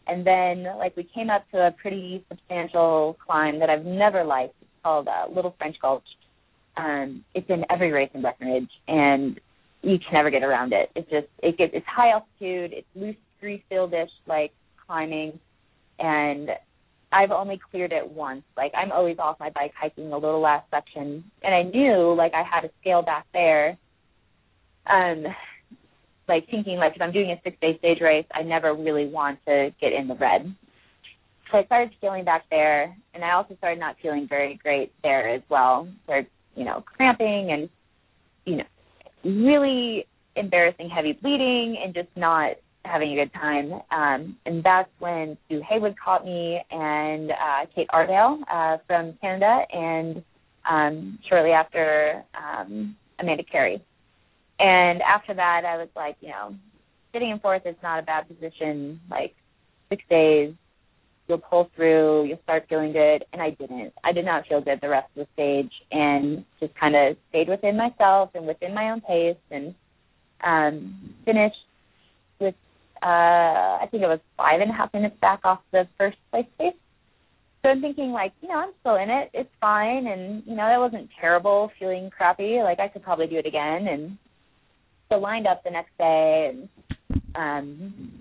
and then like we came up to a pretty substantial climb that I've never liked. It's called uh, Little French Gulch. Um, it's in every race in Breckenridge, and you can never get around it. It's just it gets it's high altitude, it's loose grease fieldish like climbing, and I've only cleared it once. Like I'm always off my bike hiking the little last section, and I knew like I had to scale back there. Um, like thinking like if I'm doing a six day stage race, I never really want to get in the red. So I started feeling back there, and I also started not feeling very great there as well. Started, you know, cramping and you know, really embarrassing heavy bleeding and just not having a good time. Um, and that's when Sue Haywood caught me and uh, Kate Aardal uh, from Canada, and um, shortly after um, Amanda Carey. And after that, I was like, you know, sitting in fourth is not a bad position. Like six days, you'll pull through, you'll start feeling good. And I didn't. I did not feel good the rest of the stage, and just kind of stayed within myself and within my own pace, and um, finished with uh, I think it was five and a half minutes back off the first place pace. So I'm thinking like, you know, I'm still in it. It's fine, and you know, that wasn't terrible. Feeling crappy, like I could probably do it again, and so lined up the next day and um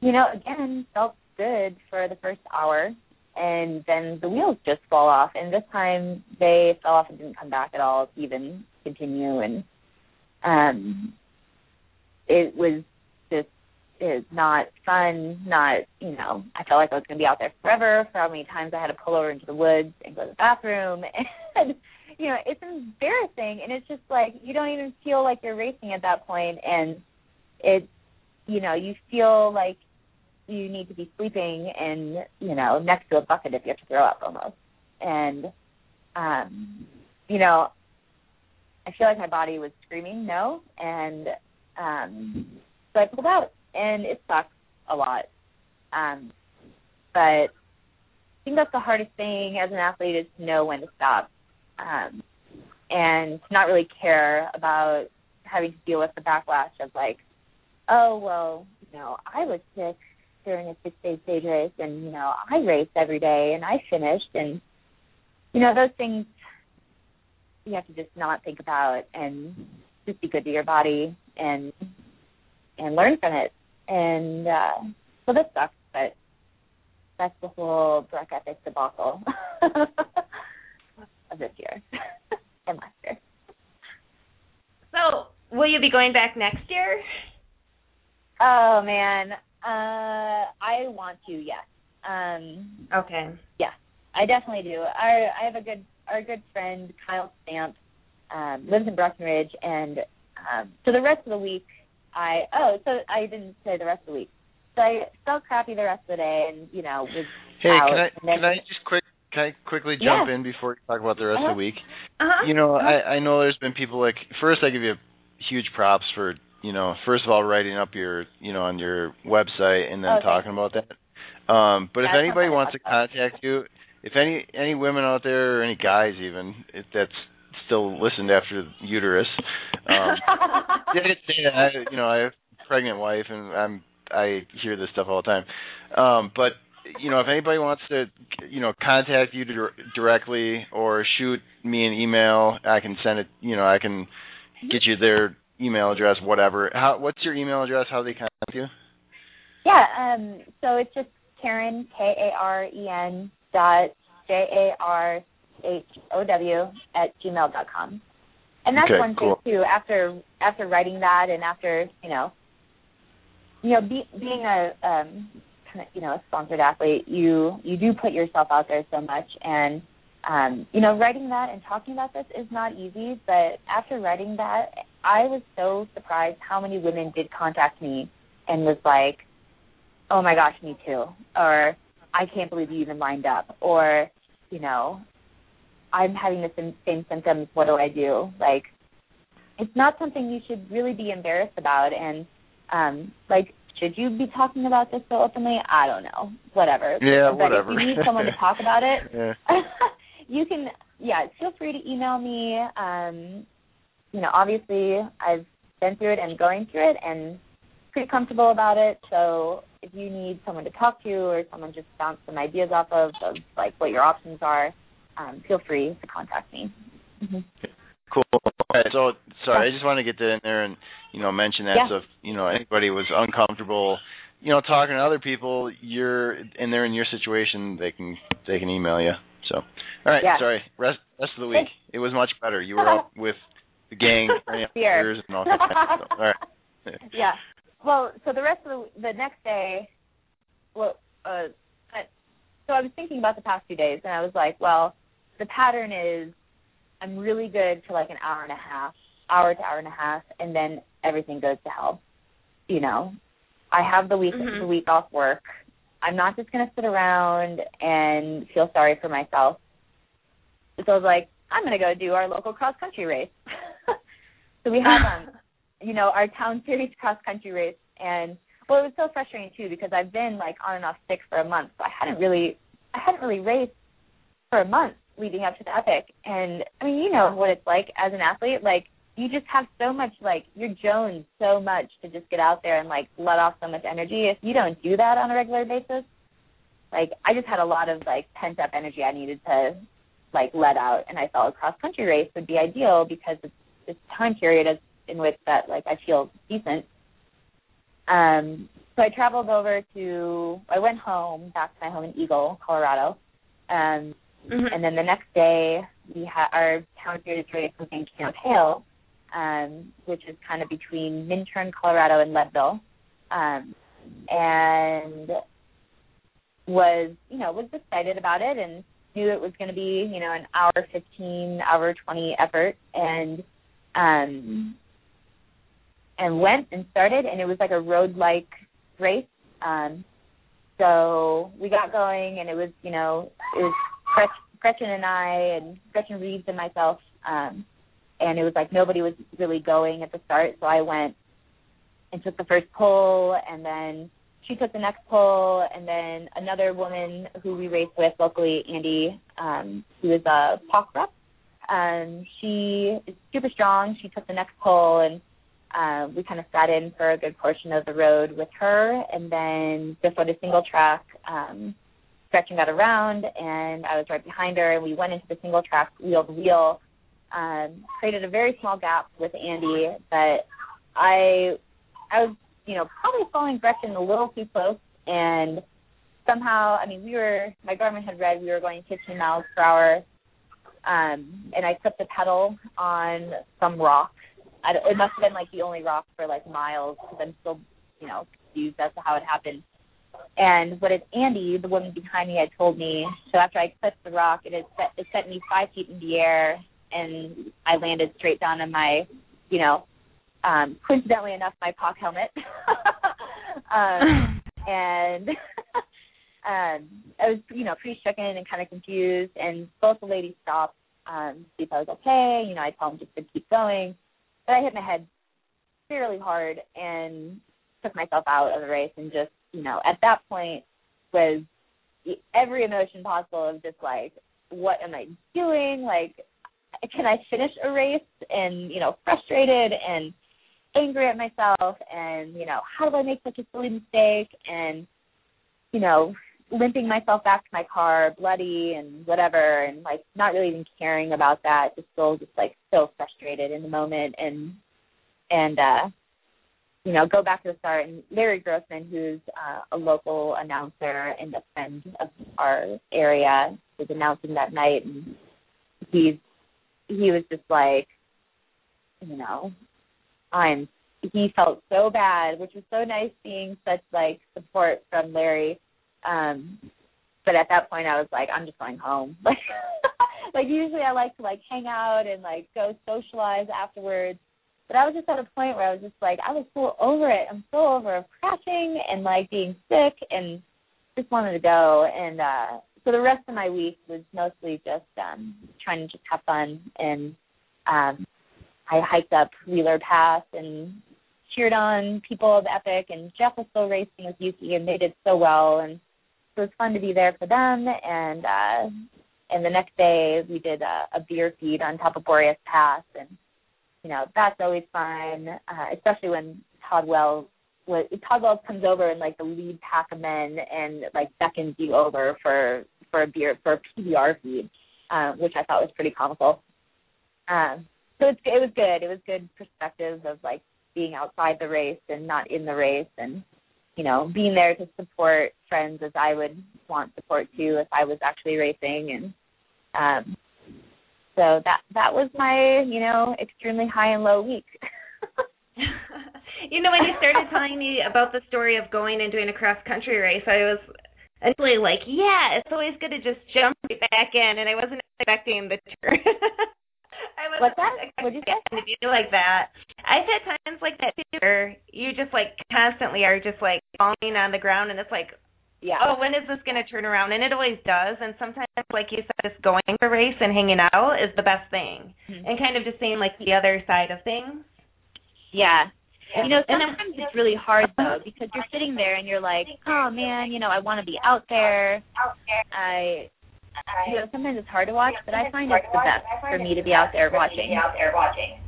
you know again felt good for the first hour. And then the wheels just fall off. And this time they fell off and didn't come back at all even continue. And um it was just is not fun, not you know, I felt like I was gonna be out there forever for how many times I had to pull over into the woods and go to the bathroom. [LAUGHS] And you know, it's embarrassing and it's just like you don't even feel like you're racing at that point and it's you know, you feel like you need to be sleeping and, you know, next to a bucket if you have to throw up almost. And um, you know, I feel like my body was screaming no and um so I pulled out and it sucks a lot. Um but I think that's the hardest thing as an athlete is to know when to stop um, and not really care about having to deal with the backlash of like, oh well, you know, I was sick during a six day stage race and, you know, I raced every day and I finished and you know, those things you have to just not think about and just be good to your body and and learn from it. And uh so this sucks, but that's the whole Breck Epic debacle. [LAUGHS] of this year [LAUGHS] and last year. So, will you be going back next year? Oh man, uh, I want to. Yes. Um, okay. Yeah, I definitely do. I I have a good our good friend Kyle Stamp um, lives in Breckenridge, and um, so the rest of the week I oh so I didn't say the rest of the week. so I felt crappy the rest of the day, and you know was Hey, out. can I can I just quick can I quickly jump Yeah. in before you talk about the rest of Uh-huh. the week? Uh-huh. You know, I I know there's been people like first I give you huge props for you know first of all writing up your you know on your website and then Okay. talking about that. Um, but if anybody wants to contact you, if any any women out there or any guys even if that's still listened after uterus, um, [LAUGHS] yeah, I, you know I have a pregnant wife and I'm I hear this stuff all the time. Um, but you know if anybody wants to you know contact you dir- directly or shoot me an email, I can send it. You know I can get you their email address, whatever. How what's your email address? How do they contact you? Yeah, um, so it's just Karen K A R E N dot J A R H O W at gmail dot com. And that's Okay, one cool. thing too. After after writing that, and after you know, you know, be, being a um, you know a sponsored athlete, you you do put yourself out there so much, and um, you know, writing that and talking about this is not easy. But after writing that, I was so surprised how many women did contact me and was like, oh my gosh, me too, or I can't believe you even lined up, or you know, I'm having the same, same symptoms. What do I do? Like, it's not something you should really be embarrassed about, and um, like, should you be talking about this so openly? I don't know, whatever. Yeah, but whatever. if you need someone to talk about it, [LAUGHS] Yeah. [LAUGHS] you can yeah feel free to email me um you know obviously i've been through it and going through it and pretty comfortable about it so if you need someone to talk to or someone just bounce some ideas off of of like what your options are um feel free to contact me mm-hmm. Cool. Okay, so sorry, I just want to get that in there and you know mention that Yeah. so if you know anybody was uncomfortable, you know, talking to other people, you're and they're in your situation, they can they can email you. So, all right, Yeah. sorry. Rest rest of the week, it was much better. You were up [LAUGHS] with the gang, [LAUGHS] turning up Beer. beers and all that. Kind of stuff. All right. [LAUGHS] yeah. Well, so the rest of the the next day, well, uh, I- so I was thinking about the past few days, and I was like, well, the pattern is I'm really good for like an hour and a half, hour to hour and a half, and then everything goes to hell. You know, I have the week Mhm. the week off work. I'm not just gonna sit around and feel sorry for myself. So I was like, I'm gonna go do our local cross country race. [LAUGHS] so we have um [LAUGHS] you know, our town series cross country race and well it was so frustrating too because I've been like on and off sick for a month. So I hadn't really I hadn't really raced for a month leading up to the epic. And I mean, you know what it's like as an athlete, like you just have so much like you're jones so much to just get out there and like let off so much energy. If you don't do that on a regular basis, like I just had a lot of like pent up energy I needed to like let out and I felt a cross country race would be ideal because it's this time period as in which that like I feel decent. Um so I traveled over to I went home back to my home in Eagle, Colorado. Um Mhm. and then the next day we had our town race was in Camp Hale, um, which is kind of between Minturn, Colorado and Leadville. Um and was, you know, was excited about it and knew it was gonna be, you know, an hour fifteen, hour twenty effort and um and went and started and it was like a road like race. Um so we got going and it was, you know, it was Gretchen and I and Gretchen Reeves and myself, um, and it was like nobody was really going at the start, so I went and took the first pull, and then she took the next pull, and then another woman who we raced with locally, Andy, um, who is a POC rep, um, she is super strong. She took the next pull, and uh, we kind of sat in for a good portion of the road with her, and then just went a single track. Um, Gretchen got around and I was right behind her and we went into the single track wheel to wheel. Um, created a very small gap with Andy, but I I was, you know, probably following Gretchen a little too close and somehow I mean we were my Garmin had read we were going fifteen miles per hour um and I clipped the pedal on some rock. I, it must have been like the only rock for like miles because I'm still, you know, confused as to how it happened. And what is Andy, the woman behind me, had told me. So after I clipped the rock, it had set, it sent me five feet in the air, and I landed straight down on my, you know, um, coincidentally enough, my POC helmet. [LAUGHS] um, [LAUGHS] and [LAUGHS] um I was you know pretty shaken and kind of confused and both the ladies stopped um to see if I was okay. You know I told them just to keep going. But I hit my head fairly hard and took myself out of the race and just you know at that point was every emotion possible of just like what am I doing? Like can I finish a race and you know frustrated and angry at myself and you know how do I make such a silly mistake and you know limping myself back to my car bloody and whatever and like not really even caring about that just still just like so frustrated in the moment and and uh you know go back to the start. And Larry Grossman who's uh, a local announcer and a friend of our area was announcing that night and he's he was just like you know I'm he felt so bad which was so nice seeing such like support from Larry um but at that point I was like, I'm just going home. [LAUGHS] Like like usually I like to like hang out and like go socialize afterwards. But I was just at a point where I was just like, I was so over it. I'm so over crashing and like being sick and just wanted to go. And uh so the rest of my week was mostly just um trying to just have fun and um I hiked up Wheeler Pass and cheered on people of Epic and Jeff was still racing with Yuki and they did so well and so it was fun to be there for them and uh and the next day we did a, a beer feed on top of Boreas Pass and you know that's always fun uh especially when Todd Wells Wells comes over and like the lead pack of men and like beckons you over for for a beer for a PBR feed, uh, which I thought was pretty comical. Um, so it's it was good. It was good perspective of like being outside the race and not in the race, and you know being there to support friends as I would want support too if I was actually racing, and um, so that that was my you know extremely high and low week. [LAUGHS] [LAUGHS] you know, when you started telling me about the story of going and doing a cross country race, I was initially like, yeah, it's always good to just jump back in, and I wasn't expecting the turn. [LAUGHS] I was What's that? What'd you say? To be like that. I've had times like that too, where you just like constantly are just like falling on the ground, and it's like, yeah. oh, when is this going to turn around? And it always does. And sometimes, like you said, just going for a race and hanging out is the best thing, mm-hmm. and kind of just seeing like the other side of things. Yeah. You know, sometimes it's really hard though because you're sitting there and you're like, oh man, you know, I want to be out there. I, you know, sometimes it's hard to watch, but I find it's the best for me to be out there watching. Out there watching.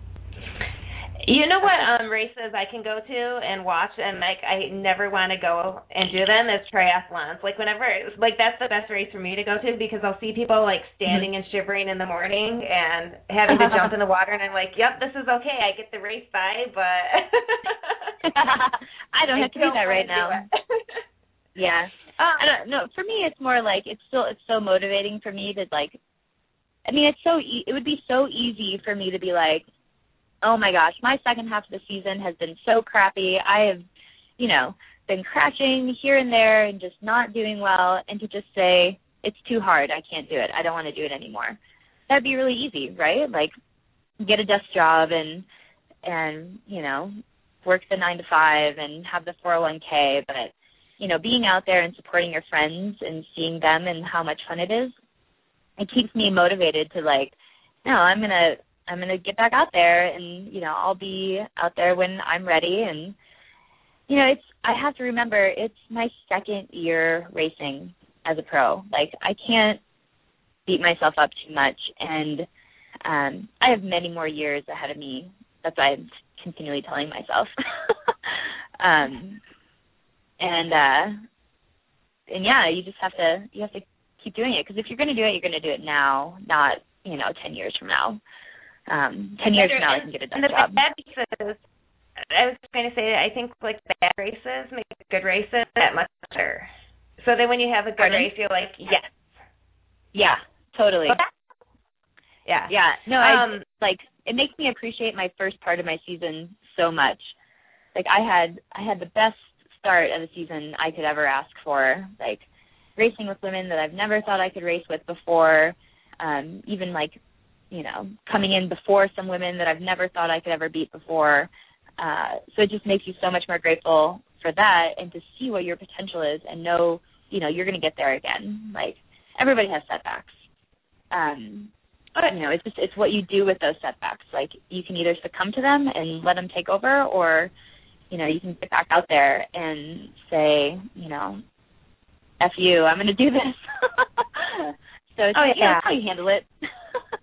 You know what um races I can go to and watch and like I never want to go and do them is triathlons. Like whenever like that's the best race for me to go to because I'll see people like standing and shivering in the morning and having to jump [LAUGHS] in the water and I'm like, "Yep, this is okay. I get the race by, but [LAUGHS] I don't [LAUGHS] have to do that right now." yeah. Um, I don't know. For me it's more like it's still it's so motivating for me to like I mean, it's so e- it would be so easy for me to be like oh my gosh, my second half of the season has been so crappy. I have, you know, been crashing here and there and just not doing well and to just say, it's too hard, I can't do it. I don't want to do it anymore. That'd be really easy, right? Like get a desk job and and, you know, work the 9 to 5 and have the 401k, but you know, being out there and supporting your friends and seeing them and how much fun it is, it keeps me motivated to like, no, I'm going to I'm gonna get back out there and you know I'll be out there when I'm ready. And you know it's I have to remember it's my second year racing as a pro. Like I can't beat myself up too much. And um I have many more years ahead of me. That's why I'm continually telling myself. [LAUGHS] Um and uh and yeah you just have to you have to keep doing it. Because if you're going to do it you're going to do it now not you know 10 years from now um, ten years from now I can get a done and the job. Bad races, I was going to say that I think like bad races make good races that much better. So then when you have a good Pardon? race, you're like, yes, yeah, totally. Yeah, yeah. No, um, I like it makes me appreciate my first part of my season so much. Like I had I had the best start of the season I could ever ask for. Like racing with women that I've never thought I could race with before. Um, even like you know, coming in before some women that I've never thought I could ever beat before. Uh, so it just makes you so much more grateful for that and to see what your potential is and know, you know, you're going to get there again. Like everybody has setbacks. Um but you know, it's just it's what you do with those setbacks. Like you can either succumb to them and let them take over or you know, you can get back out there and say, you know, F you, I'm gonna do this. [LAUGHS] so it's oh, yeah. yeah. how you handle it. [LAUGHS]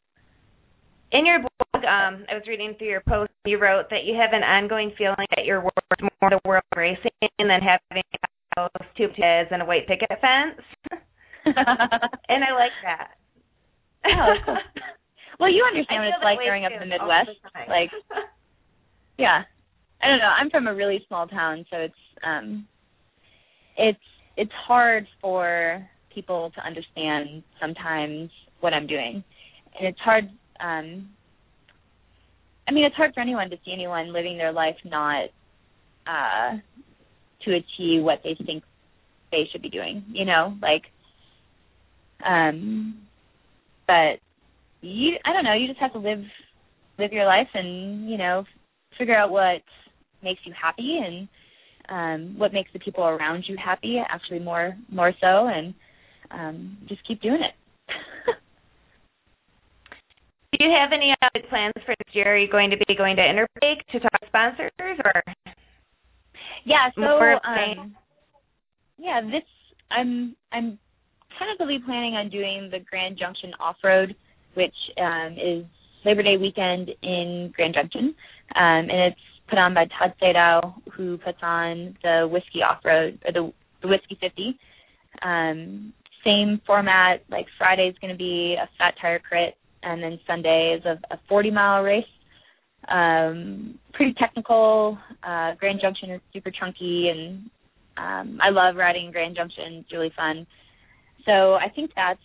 In your blog, um, I was reading through your post. You wrote that you have an ongoing feeling that your work is more the world racing than having a house, two kids, and a white picket fence. [LAUGHS] and I like that. Oh, cool. Well, you understand what it's like growing up in the Midwest. the. Like, [LAUGHS] yeah, I don't know. I'm from a really small town, so it's um, it's it's hard for people to understand sometimes what I'm doing, and it's hard. Um, I mean, it's hard for anyone to see anyone living their life not uh, to achieve what they think they should be doing. You know, like, um, but you, I don't know. You just have to live live your life and you know figure out what makes you happy and um what makes the people around you happy actually more more so and um just keep doing it Do you have any other plans for next year? Are you going to be going to Interbike to talk to sponsors, or? Yeah so um yeah this i'm i'm tentatively planning on doing the grand junction off road which um is labor day weekend in grand junction. Um and it's put on by todd sadow who puts on the whiskey off road or the the whiskey fifty. Um same format like friday's going to be a fat tire crit and then sunday is a, a forty mile race. Um pretty technical. Uh grand junction is super chunky and um i love riding grand junction. It's really fun. So i think that's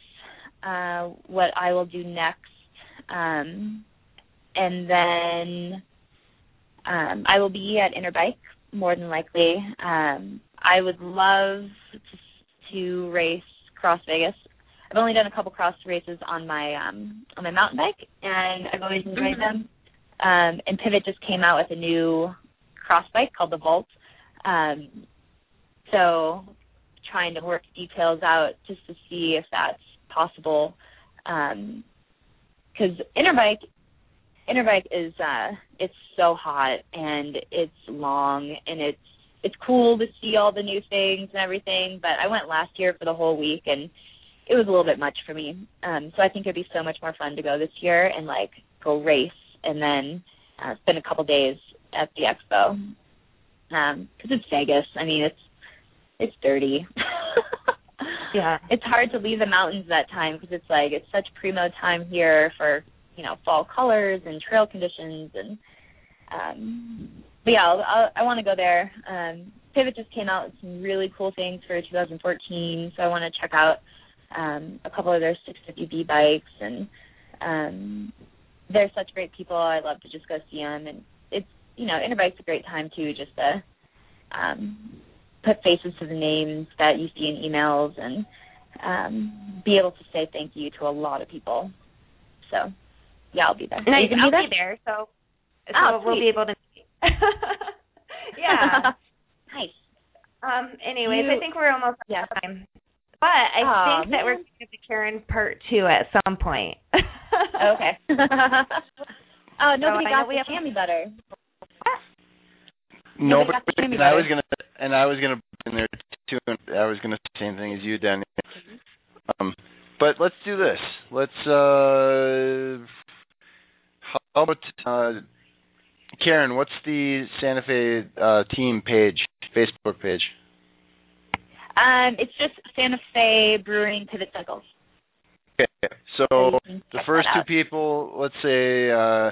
uh what i will do next. Um and then um i will be at interbike more than likely. Um i would love to, to race cross vegas i've only done a couple cross races on my um on my mountain bike and i've always enjoyed them um, and Pivot just came out with a new cross bike called the Volt. Um, so trying to work details out just to see if that's possible. Um 'cause Interbike, Interbike is uh, it's so hot and it's long and it's it's cool to see all the new things and everything. But I went last year for the whole week and it was a little bit much for me. Um, so I think it'd be so much more fun to go this year and like go race and then uh, spend a couple days at the expo because it's Vegas. I mean, it's it's dirty. [LAUGHS] Yeah. it's hard to leave the mountains that time because it's like it's such primo time here for you know fall colors and trail conditions and um but yeah I'll, I'll, I want to go there. Um, Pivot just came out with some really cool things for 2014, so I want to check out um, a couple of their 650B bikes and um they're such great people. I love to just go see them, and it's you know Interbike's a great time too, just to um, put faces to the names that you see in emails, and um, be able to say thank you to a lot of people. So yeah, I'll be there. Are you Nice. gonna I'll be there? be there, so, so Oh, we'll be able to. [LAUGHS] yeah. [LAUGHS] nice. Um. Anyways, You- I think we're almost out Yeah. of time. But I Aw, think that we're man. going to get to Karen part two at some point. [LAUGHS] okay. [LAUGHS] oh, nobody I got know we have- chamois butter. No, but, that's but Jamie and I was gonna and I was gonna put in there too. And I was gonna say the same thing as you, Danny. Um, but let's do this. Let's. uh How about uh Karen? What's the Santa Fe uh, team page, Facebook page? Um, it's just Santa Fe Brewing Pivot Cycles. Okay, so you the first two people, let's say, uh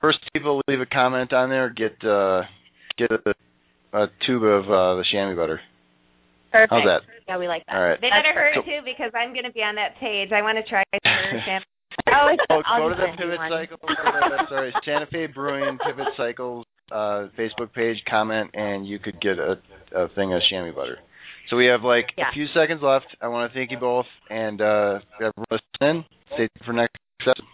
first people leave a comment on there, get uh get a, a tube of uh the chamois butter. Perfect. How's that? Yeah, we like that. All right. they That's better hurry perfect. too because I'm going to be on that page. I want to try [LAUGHS] to understand. Oh, it's, Oh, go to the Pivot one. Cycle. go to sorry, Santa Fe Brewing Pivot Cycles uh, Facebook page. Comment, and you could get a, a thing of chamois butter. So we have like Yeah. a few seconds left. I want to thank you both, and uh, everyone listen. Stay tuned for next episode.